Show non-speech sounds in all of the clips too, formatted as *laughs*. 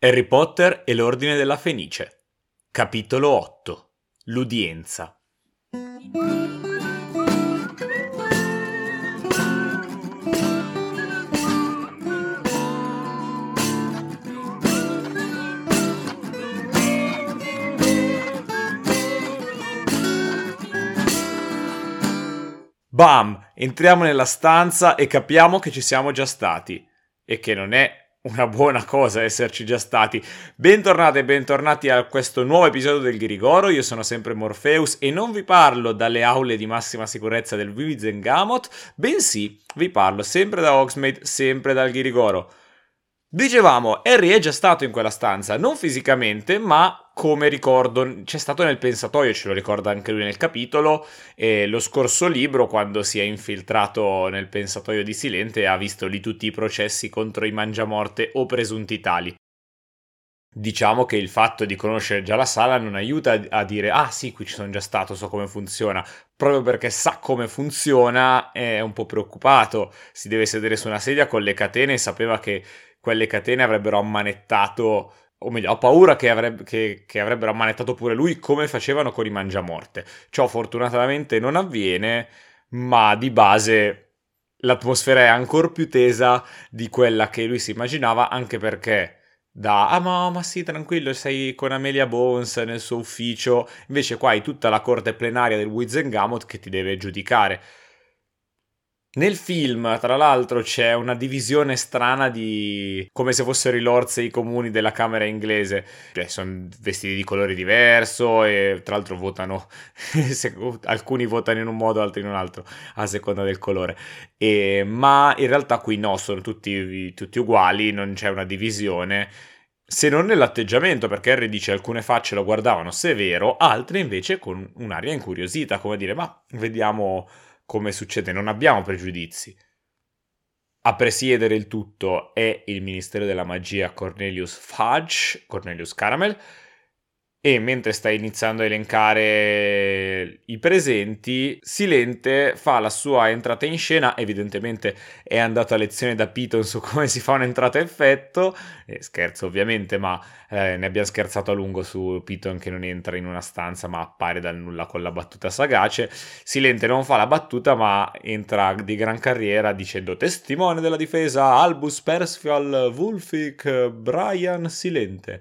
Harry Potter e l'Ordine della Fenice. Capitolo 8. L'udienza. Bam! Entriamo nella stanza e capiamo che ci siamo già stati. E che non è una buona cosa esserci già stati. Bentornati e bentornati a questo nuovo episodio del Ghirigoro. Io sono sempre Morpheus e non vi parlo dalle aule di massima sicurezza del Vivizengamot, bensì vi parlo sempre da Hogsmeade, sempre dal Ghirigoro. Dicevamo, Harry è già stato in quella stanza, non fisicamente, ma come ricordo, c'è stato nel pensatoio, ce lo ricorda anche lui nel capitolo, e lo scorso libro, quando si è infiltrato nel pensatoio di Silente, ha visto lì tutti i processi contro i mangiamorte o presunti tali. Diciamo che il fatto di conoscere già la sala non aiuta a dire ah sì, qui ci sono già stato, so come funziona. Proprio perché sa come funziona è un po' preoccupato. Si deve sedere su una sedia con le catene e sapeva che quelle catene avrebbero ammanettato, o meglio, ho paura che, avrebbe, che, che avrebbero ammanettato pure lui come facevano con i mangiamorte. Ciò fortunatamente non avviene, ma di base l'atmosfera è ancora più tesa di quella che lui si immaginava, anche perché da ah ma, ma, sì tranquillo sei con Amelia Bones nel suo ufficio invece qua hai tutta la corte plenaria del Wizengamot che ti deve giudicare nel film, tra l'altro, c'è una divisione strana di come se fossero i lords e i comuni della Camera inglese. Cioè, sono vestiti di colore diverso e tra l'altro votano. *laughs* alcuni votano in un modo, altri in un altro, a seconda del colore. E, ma in realtà qui no, sono tutti, tutti uguali, non c'è una divisione se non nell'atteggiamento, perché Harry dice alcune facce lo guardavano severo, altre invece con un'aria incuriosita, come dire, ma vediamo come succede, non abbiamo pregiudizi. A presiedere il tutto è il Ministero della Magia Cornelius Fudge, Cornelius Caramel, e mentre sta iniziando a elencare i presenti, Silente fa la sua entrata in scena, evidentemente è andato a lezione da Piton su come si fa un'entrata a effetto, eh, scherzo ovviamente, ma eh, ne abbiamo scherzato a lungo su Piton che non entra in una stanza ma appare dal nulla con la battuta sagace. Silente non fa la battuta ma entra di gran carriera dicendo testimone della difesa Albus Persfial Wulfik Brian Silente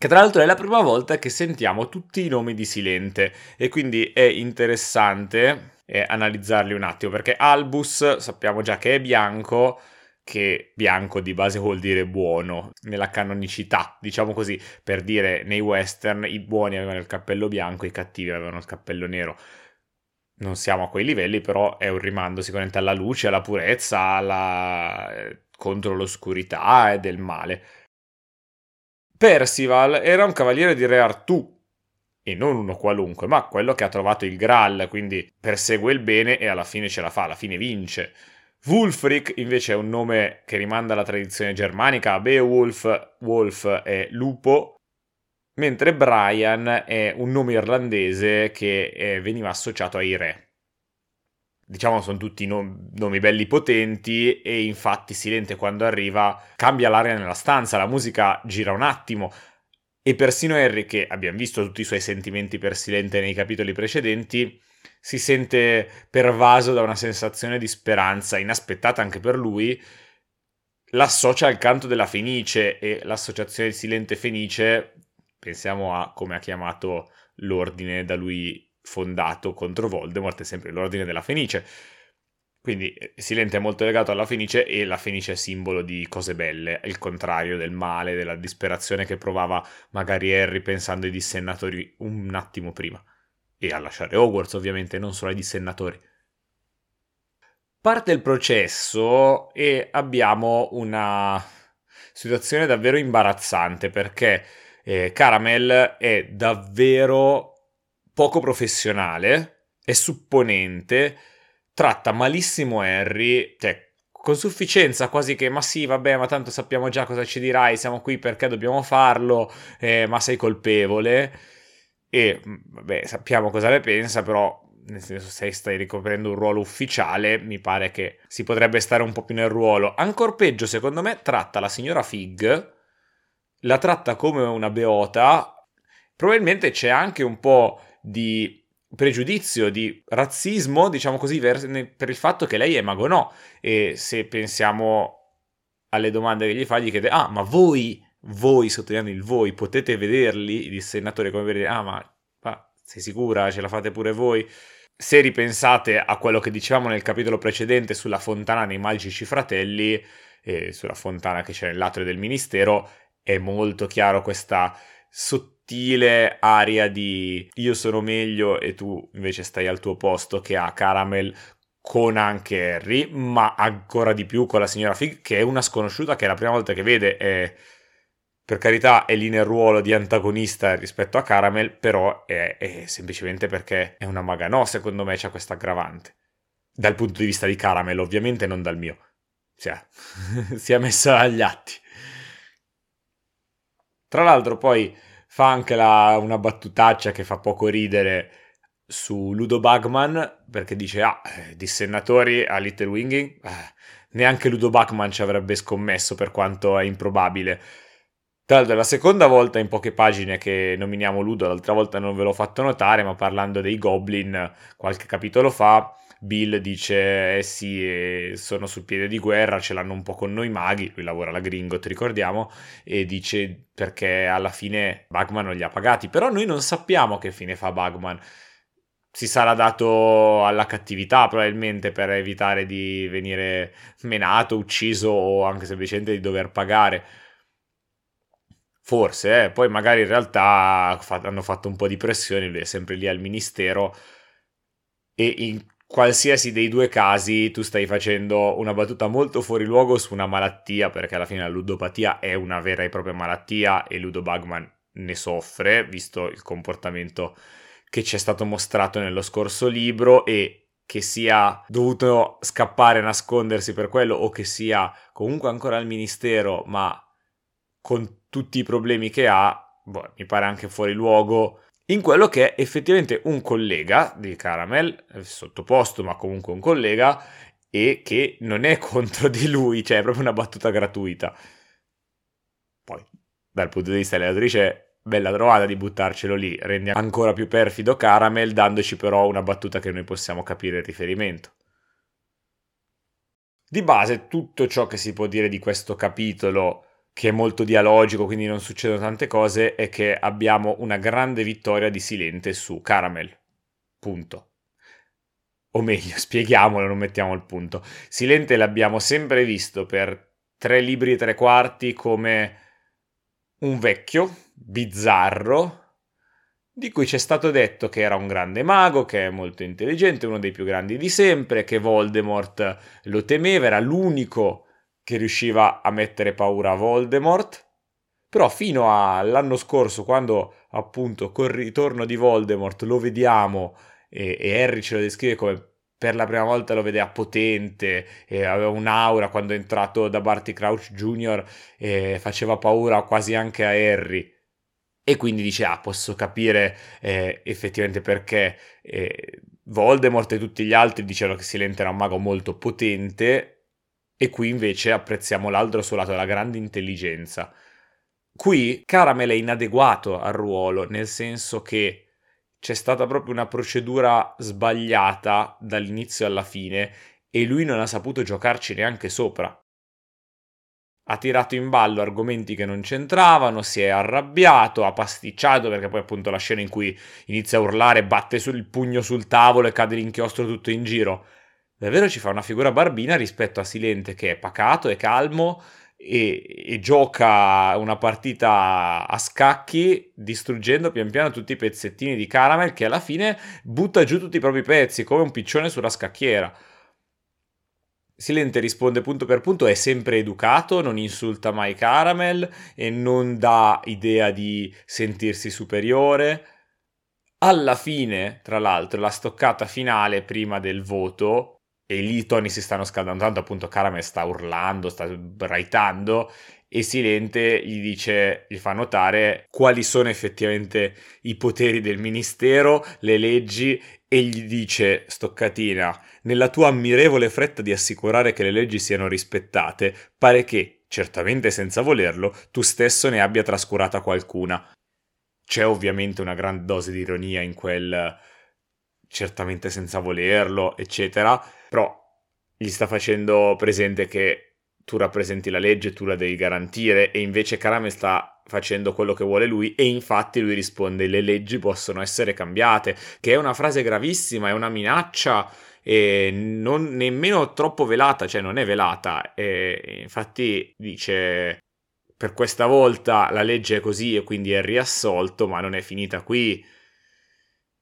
che tra l'altro è la prima volta che sentiamo tutti i nomi di Silente e quindi è interessante eh, analizzarli un attimo perché Albus sappiamo già che è bianco che bianco di base vuol dire buono nella canonicità, diciamo così, per dire nei western i buoni avevano il cappello bianco, i cattivi avevano il cappello nero. Non siamo a quei livelli, però è un rimando sicuramente alla luce, alla purezza, alla... Eh, contro l'oscurità e del male. Percival era un cavaliere di Re Artù, e non uno qualunque, ma quello che ha trovato il Graal, quindi persegue il bene e alla fine ce la fa, alla fine vince. Wulfric invece è un nome che rimanda alla tradizione germanica, Beowulf, Wolf è lupo, mentre Brian è un nome irlandese che eh, veniva associato ai re diciamo sono tutti nom- nomi belli potenti e infatti Silente quando arriva cambia l'aria nella stanza, la musica gira un attimo. E persino Harry che abbiamo visto tutti i suoi sentimenti per Silente nei capitoli precedenti si sente pervaso da una sensazione di speranza inaspettata anche per lui l'associa al canto della Fenice e l'associazione Silente Fenice pensiamo a come ha chiamato l'ordine da lui fondato contro Voldemort è sempre l'ordine della Fenice. Quindi eh, Silente è molto legato alla Fenice e la Fenice è simbolo di cose belle, il contrario del male, della disperazione che provava magari Harry pensando ai dissennatori un attimo prima. E a lasciare Hogwarts ovviamente, non solo ai dissennatori. Parte il processo e abbiamo una situazione davvero imbarazzante perché eh, Caramel è davvero poco professionale, è supponente, tratta malissimo Harry, cioè con sufficienza quasi che ma sì vabbè ma tanto sappiamo già cosa ci dirai siamo qui perché dobbiamo farlo eh, ma sei colpevole. E mm, vabbè sappiamo cosa ne pensa però nel senso se stai ricoprendo un ruolo ufficiale mi pare che si potrebbe stare un po' più nel ruolo. Ancora peggio secondo me tratta la signora Fig la tratta come una beota, probabilmente c'è anche un po' di pregiudizio, di razzismo, diciamo così, per il fatto che lei è mago no. E se pensiamo alle domande che gli fa, gli chiede, ah, ma voi, voi, sottolineando il voi, potete vederli? Il senatore come vedere, ah, ma, ma sei sicura? Ce la fate pure voi? Se ripensate a quello che dicevamo nel capitolo precedente sulla fontana dei magici fratelli, eh, sulla fontana che c'è nell'atrio del ministero, è molto chiaro questa sottile aria di io sono meglio e tu invece stai al tuo posto che ha Caramel con anche Harry, ma ancora di più con la signora Fig, che è una sconosciuta che è la prima volta che vede, è, per carità è lì nel ruolo di antagonista rispetto a Caramel, però è, è semplicemente perché è una maga no, secondo me c'è questa aggravante. Dal punto di vista di Caramel, ovviamente non dal mio. Cioè, si è messa agli atti. Tra l'altro poi fa anche la, una battutaccia che fa poco ridere su Ludo Bagman perché dice ah, eh, dissennatori a Little Winging eh, neanche Ludo Bagman ci avrebbe scommesso per quanto è improbabile. Tra l'altro è la seconda volta in poche pagine che nominiamo Ludo l'altra volta non ve l'ho fatto notare ma parlando dei Goblin qualche capitolo fa Bill dice eh sì eh, sono sul piede di guerra ce l'hanno un po' con noi maghi lui lavora alla Gringot ricordiamo e dice perché alla fine Bagman non li ha pagati però noi non sappiamo che fine fa Bagman si sarà dato alla cattività probabilmente per evitare di venire menato, ucciso o anche semplicemente di dover pagare. Forse, eh? poi magari in realtà hanno fatto un po' di pressione, lui è sempre lì al ministero e in qualsiasi dei due casi tu stai facendo una battuta molto fuori luogo su una malattia, perché alla fine la ludopatia è una vera e propria malattia e Ludo Bagman ne soffre, visto il comportamento che ci è stato mostrato nello scorso libro e che sia dovuto scappare, nascondersi per quello o che sia comunque ancora al ministero, ma con tutti i problemi che ha, boh, mi pare anche fuori luogo in quello che è effettivamente un collega di Caramel, sottoposto ma comunque un collega, e che non è *laughs* contro di lui, cioè è proprio una battuta gratuita. Poi, dal punto di vista dell'autrice, bella trovata di buttarcelo lì, rende ancora più perfido Caramel, dandoci però una battuta che noi possiamo capire il riferimento. Di base, tutto ciò che si può dire di questo capitolo, che è molto dialogico, quindi non succedono tante cose, è che abbiamo una grande vittoria di Silente su Caramel. Punto. O meglio, *laughs* spieghiamolo, non mettiamo il punto. Silente l'abbiamo sempre visto per tre libri e tre quarti come un vecchio bizzarro di cui ci è stato detto che era un grande mago, che è molto intelligente, uno dei più grandi di sempre, che Voldemort lo temeva, era l'unico che riusciva a mettere paura a Voldemort. Però fino all'anno scorso, quando appunto col ritorno di Voldemort lo vediamo e, e Harry ce lo descrive come per la prima volta lo vedeva potente, e aveva un'aura quando è entrato da Barty Crouch Jr. e faceva paura quasi anche a Harry. E quindi dice, ah, posso capire eh, effettivamente perché eh, Voldemort e tutti gli altri dicevano che Silente era un mago molto potente e qui invece apprezziamo l'altro suo lato, la grande intelligenza. Qui Caramel è inadeguato al ruolo, nel senso che c'è stata proprio una procedura sbagliata dall'inizio alla fine e lui non ha saputo giocarci neanche sopra. Ha tirato in ballo argomenti che non c'entravano, si è arrabbiato, ha pasticciato perché poi appunto la scena in cui inizia a urlare, batte sul pugno sul tavolo e cade l'inchiostro tutto in giro. Davvero ci fa una figura barbina rispetto a Silente che è pacato e calmo e, e, gioca una partita a scacchi distruggendo pian piano tutti i pezzettini di Caramel che alla fine butta giù tutti i propri pezzi come un piccione sulla scacchiera. Silente risponde punto per punto, è sempre educato, non insulta mai Caramel e non dà idea di sentirsi superiore. Alla fine, tra l'altro, la stoccata finale prima del voto e lì i toni si stanno scaldando tanto, appunto Caramel sta urlando, sta braitando e Silente gli dice, gli fa notare quali sono effettivamente i poteri del ministero, le leggi e gli dice Stoccatina, nella tua ammirevole fretta di assicurare che le leggi siano rispettate, pare che, certamente senza volerlo, tu stesso ne abbia trascurata qualcuna. C'è ovviamente una gran dose di ironia in quel certamente senza volerlo, eccetera, però gli sta facendo presente che tu rappresenti la legge, tu la devi garantire e invece Caramel sta facendo quello che vuole lui e infatti lui risponde le leggi possono essere cambiate, che è una frase gravissima, è una minaccia e non nemmeno troppo velata, cioè non è velata e infatti dice per questa volta la legge è così e quindi è riassolto, ma non è finita qui.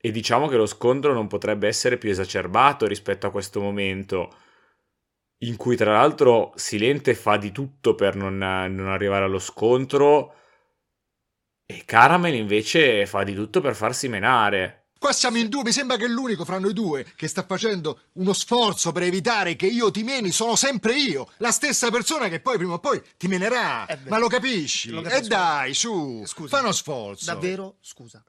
E diciamo che lo scontro non potrebbe essere più esacerbato rispetto a questo momento in cui tra l'altro Silente fa di tutto per non, non arrivare allo scontro e Caramel invece fa di tutto per farsi menare. Qua siamo in due, mi sembra che l'unico fra noi due che sta facendo uno sforzo per evitare che io ti meni sono sempre io, la stessa persona che poi prima o poi ti menerà. Eh Ma lo capisci? Lo e dai, su, scusa. fa uno sforzo. Davvero? Scusa.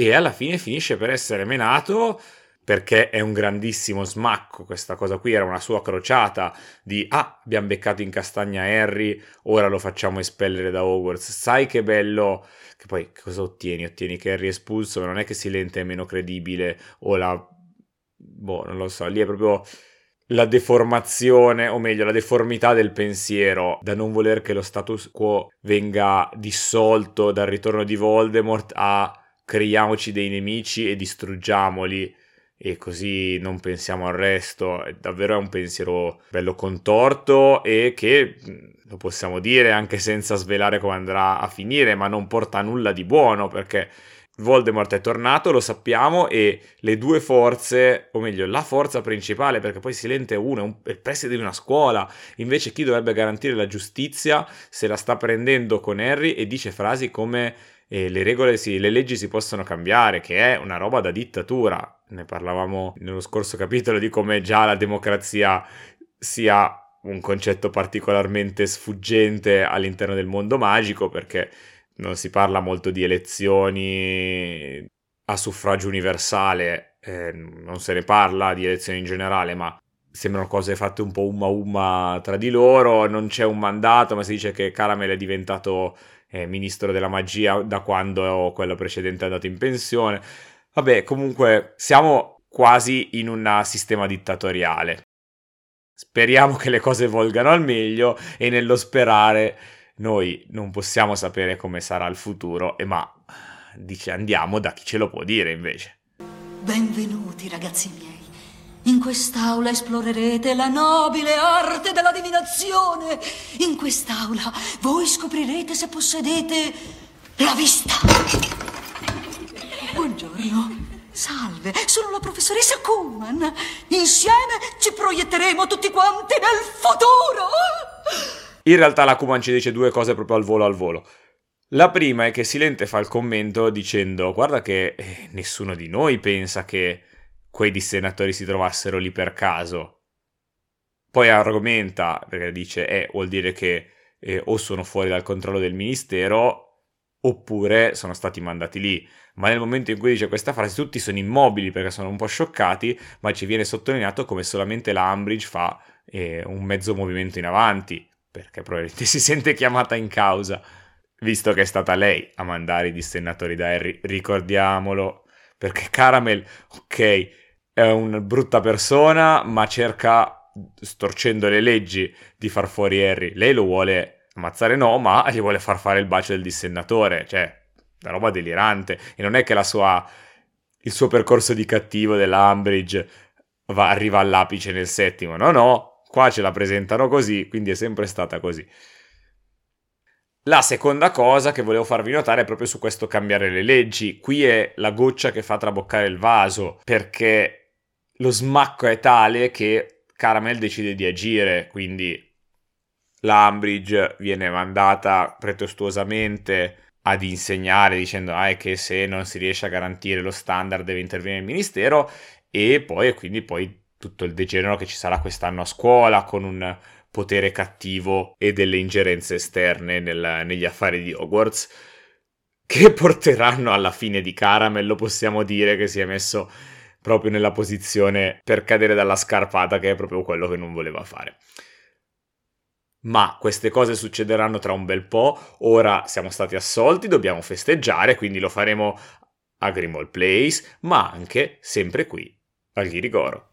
E alla fine finisce per essere menato perché è un grandissimo smacco questa cosa qui, era una sua crociata di ah, abbiamo beccato in castagna Harry, ora lo facciamo espellere da Hogwarts, sai che bello, che poi cosa ottieni? Ottieni che Harry è espulso, ma non è che Silente è meno credibile o la... boh, non lo so, lì è proprio la deformazione, o meglio, la deformità del pensiero, da non voler che lo status quo venga dissolto dal ritorno di Voldemort a creiamoci dei nemici e distruggiamoli e così non pensiamo al resto. Davvero è un pensiero bello contorto e che lo possiamo dire anche senza svelare come andrà a finire, ma non porta a nulla di buono perché Voldemort è tornato, lo sappiamo, e le due forze, o meglio, la forza principale, perché poi Silente è uno, è il preside di una scuola, invece chi dovrebbe garantire la giustizia se la sta prendendo con Harry e dice frasi come eh, le regole, si, le leggi si possono cambiare, che è una roba da dittatura. Ne parlavamo nello scorso capitolo di come già la democrazia sia un concetto particolarmente sfuggente all'interno del mondo magico perché non si parla molto di elezioni a suffragio universale, eh, non se ne parla di elezioni in generale, ma sembrano cose fatte un po' umma umma tra di loro, non c'è un mandato, ma si dice che Caramel è diventato eh, ministro della magia da quando quello precedente è andato in pensione. Vabbè, comunque siamo quasi in un sistema dittatoriale. Speriamo che le cose volgano al meglio e nello sperare noi non possiamo sapere come sarà il futuro, e ma dice andiamo da chi ce lo può dire invece. Benvenuti ragazzi miei. In quest'aula esplorerete la nobile arte della divinazione. In quest'aula voi scoprirete se possedete la vista. Buongiorno. Salve, sono la professoressa Kuhlman. Insieme ci proietteremo tutti quanti nel futuro. In realtà la Kuhlman ci dice due cose proprio al volo al volo. La prima è che Silente fa il commento dicendo guarda che eh, nessuno di noi pensa che quei dissennatori si trovassero lì per caso. Poi argomenta, perché dice, eh, vuol dire che eh, o sono fuori dal controllo del ministero oppure sono stati mandati lì. Ma nel momento in cui dice questa frase tutti sono immobili perché sono un po' scioccati, ma ci viene sottolineato come solamente la Ambridge fa eh, un mezzo movimento in avanti, perché probabilmente *laughs* si sente chiamata in causa, visto che è stata lei a mandare i dissennatori da Harry, ricordiamolo, perché Caramel, ok, è una brutta persona, ma cerca, storcendo le leggi, di far fuori Harry. Lei lo vuole ammazzare no, ma gli vuole far fare il bacio del dissennatore, cioè, una roba delirante. E non è che la sua, il suo percorso di cattivo dell'Ambridge va, arriva all'apice nel settimo, no, no, qua ce la presentano così, quindi è sempre stata così. La seconda cosa che volevo farvi notare è proprio su questo cambiare le leggi. Qui è la goccia che fa traboccare il vaso, perché lo smacco è tale che Caramel decide di agire, quindi l'Ambridge viene mandata pretestuosamente ad insegnare dicendo ah, che se non si riesce a garantire lo standard deve intervenire il ministero e poi quindi poi tutto il degenero che ci sarà quest'anno a scuola con un potere cattivo e delle ingerenze esterne nel, negli affari di Hogwarts che porteranno alla fine di Caramel, lo possiamo dire che si è messo proprio nella posizione per cadere dalla scarpata, che è proprio quello che non voleva fare. Ma queste cose succederanno tra un bel po', ora siamo stati assolti, dobbiamo festeggiare, quindi lo faremo a Grimald Place, ma anche sempre qui al Ghirigoro.